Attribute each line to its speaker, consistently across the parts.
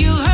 Speaker 1: you heard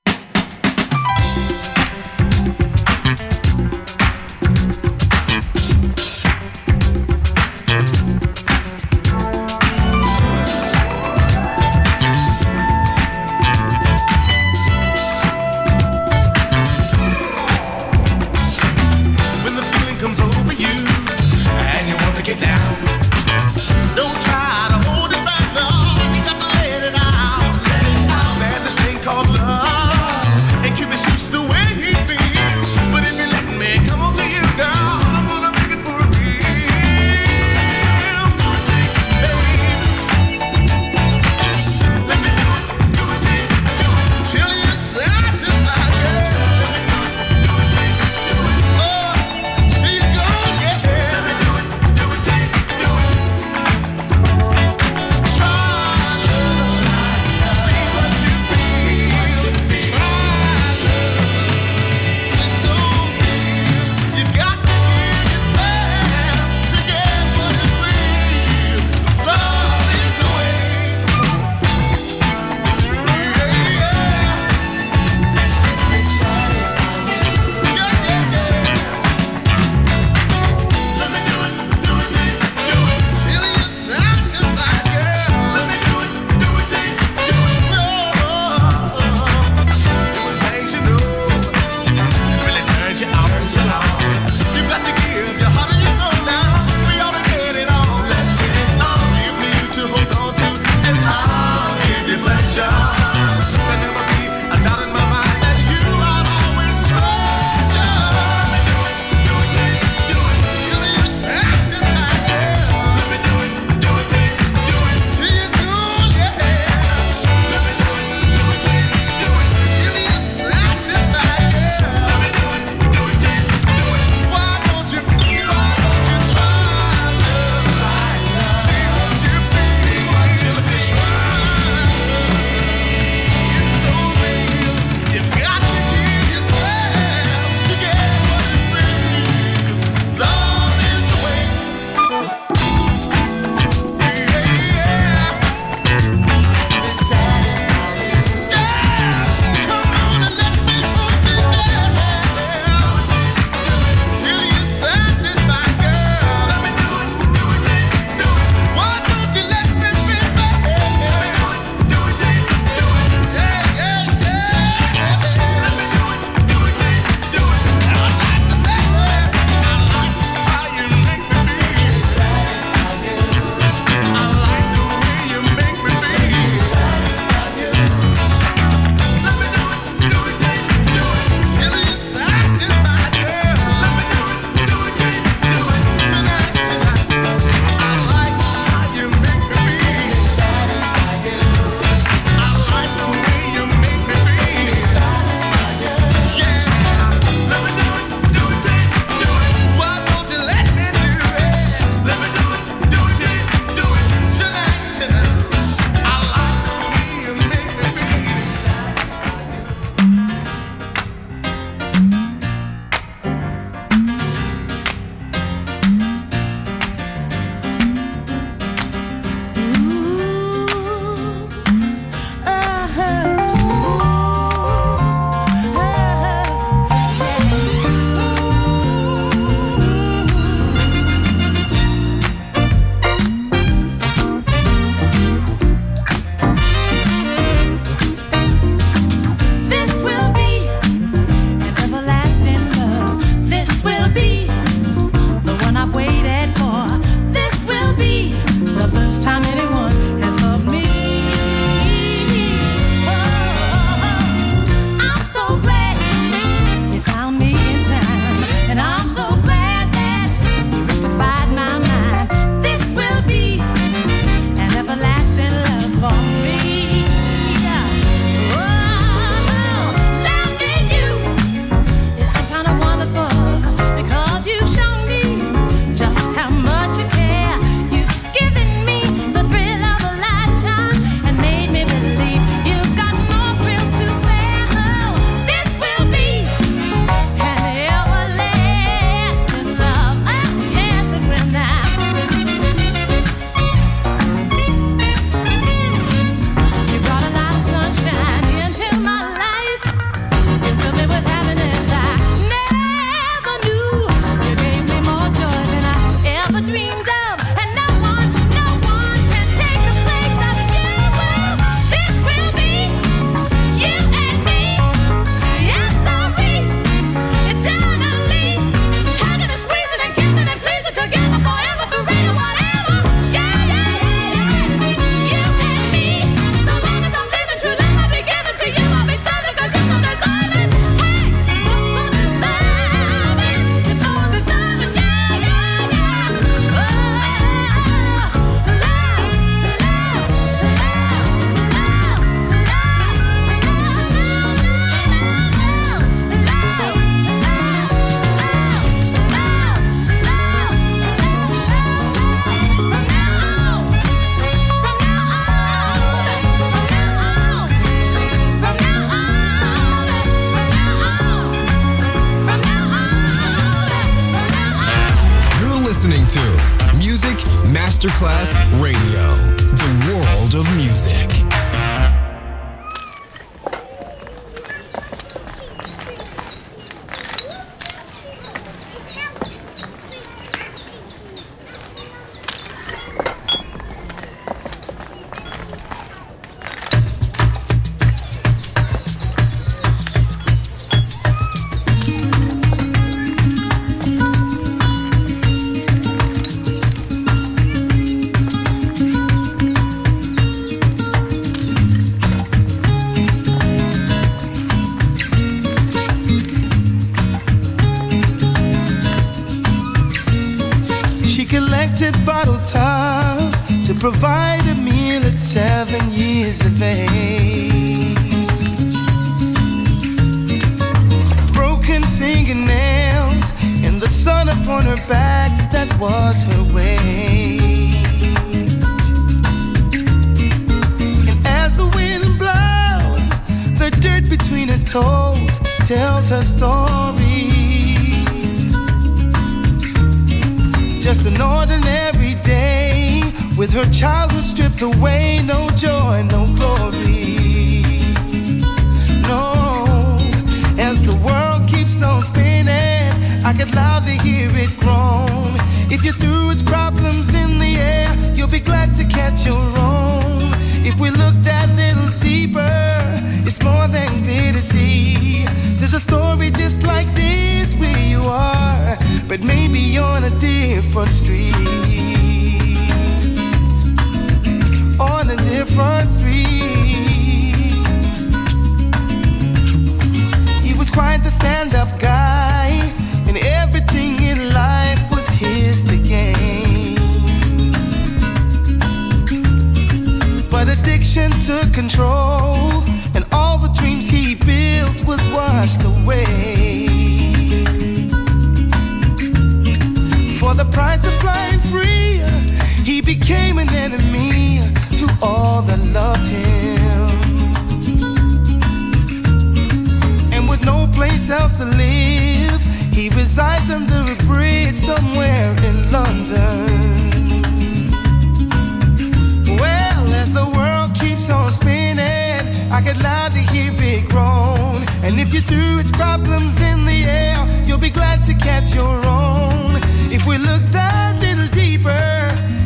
Speaker 2: you
Speaker 3: through its problems in the air, you'll be glad to catch your own. If we look that little deeper,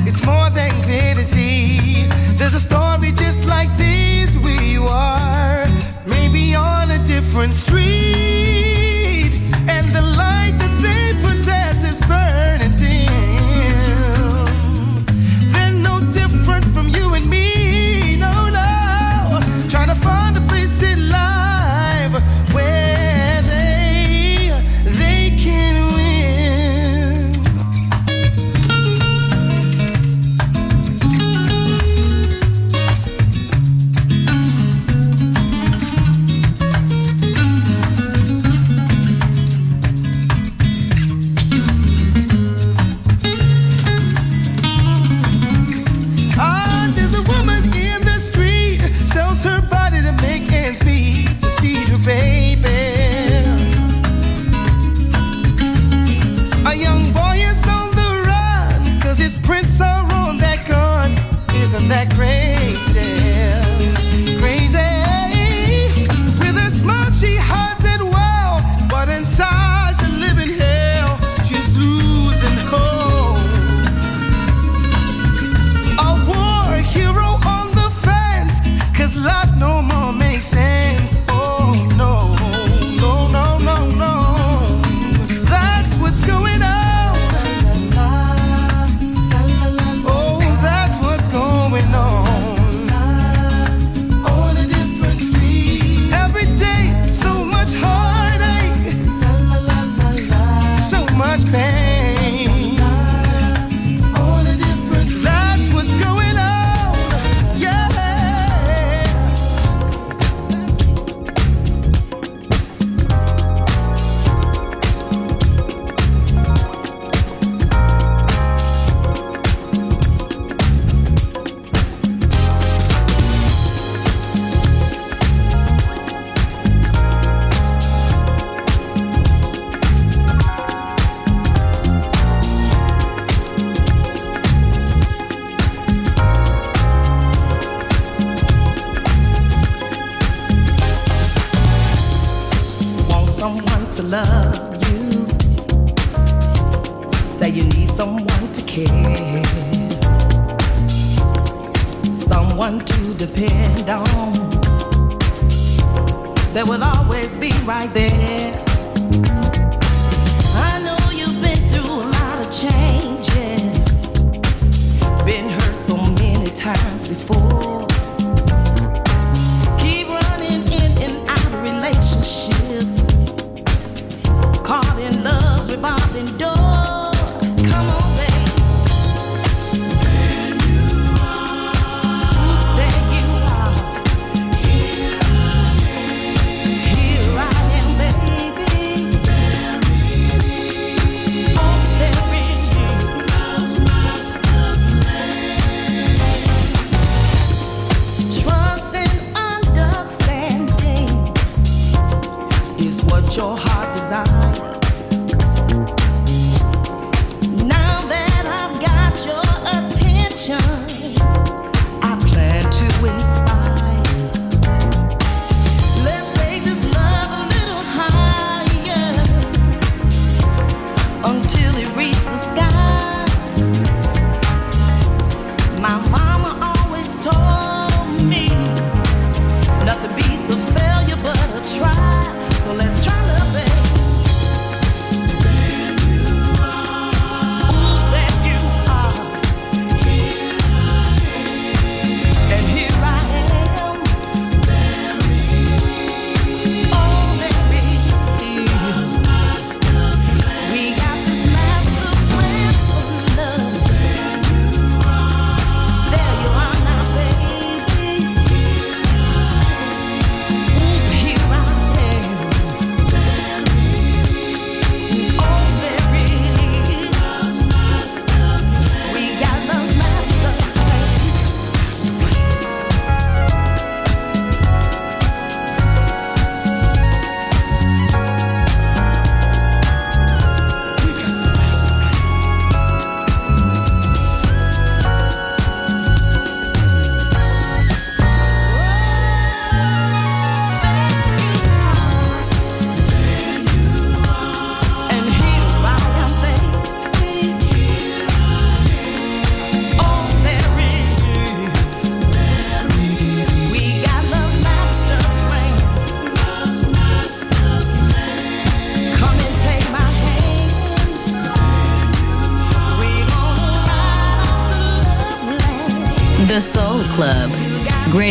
Speaker 3: it's more than clear to see. There's a story just like this we are, maybe on
Speaker 4: a different street.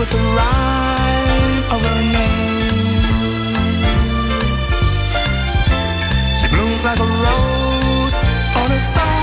Speaker 3: with the
Speaker 5: rhyme of her name. She blooms like a rose on a side.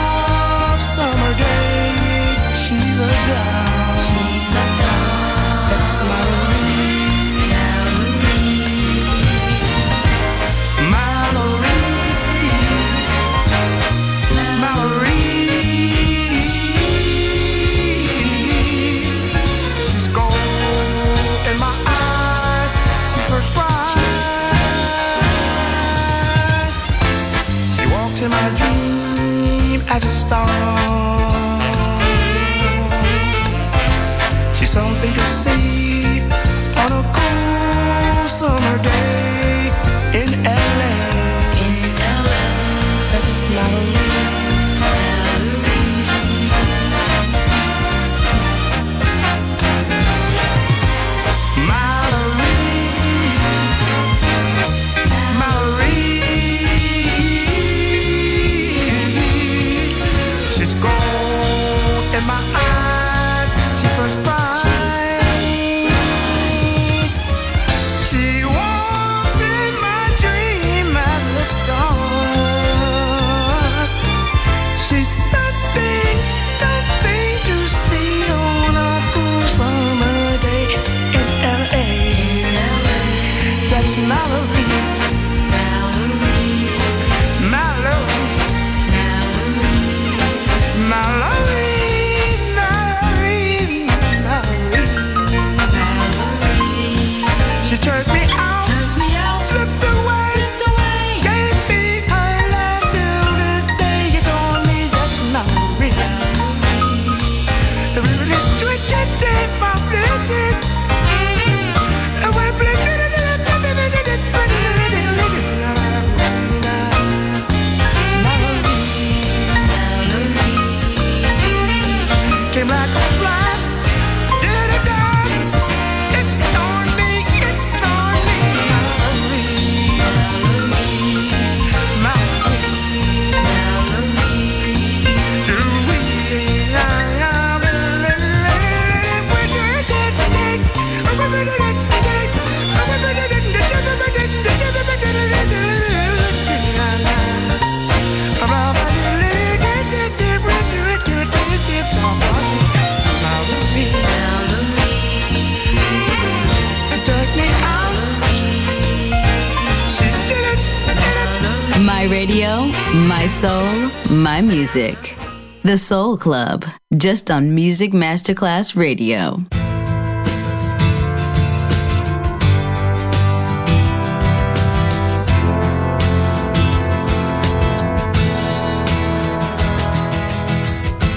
Speaker 5: happy to
Speaker 6: radio, my soul, my music. The Soul Club, just on Music Masterclass Radio.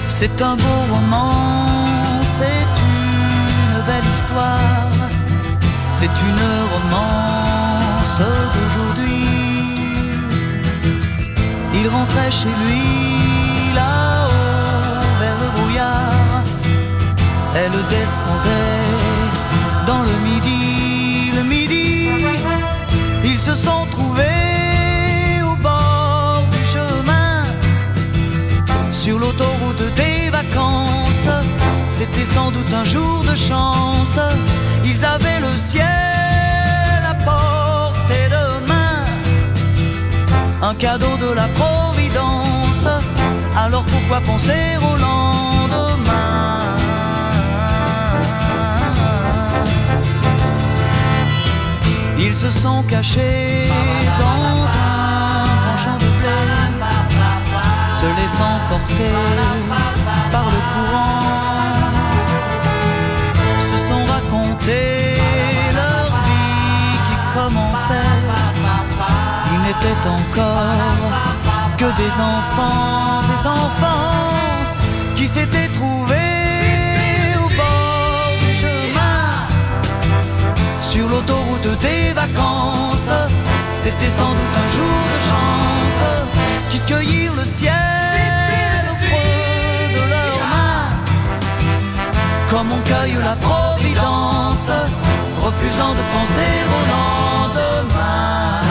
Speaker 7: C'est un beau roman, c'est une belle histoire, c'est une romance chez lui là-haut vers le brouillard, elle descendait dans le midi, le midi. Ils se sont trouvés au bord du chemin sur l'autoroute des vacances. C'était sans doute un jour de chance. Ils avaient le ciel à portée de main, un cadeau de la Alors pourquoi penser au lendemain Ils se sont cachés dans un grand champ de blé se laissant porter par le courant, se sont racontés leur vie qui commençait. Ils n'étaient encore que des enfants, des enfants qui s'étaient trouvés au bord du chemin sur l'autoroute des vacances. C'était sans doute un jour de chance qui cueillirent le ciel au creux de leurs mains, comme on cueille la providence, refusant de penser au lendemain.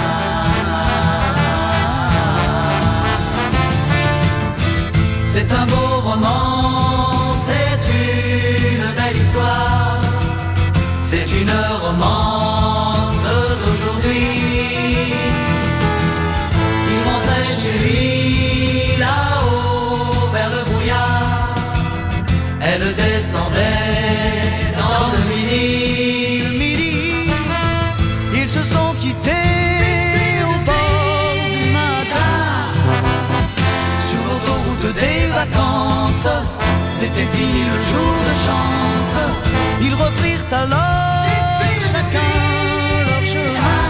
Speaker 7: C'est un beau roman, c'est une belle histoire. C'est une romance d'aujourd'hui. Il rentrait chez lui là-haut vers le brouillard. Elle descendait vacances. C'était fini le jour de chance. Ils reprirent alors chacun leur chemin.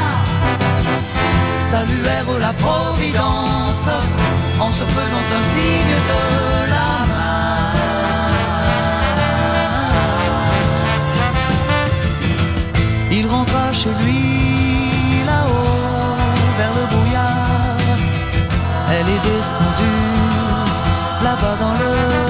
Speaker 7: Saluèrent la Providence en
Speaker 8: en se faisant un signe de la main. Il rentra chez lui là-bas dans le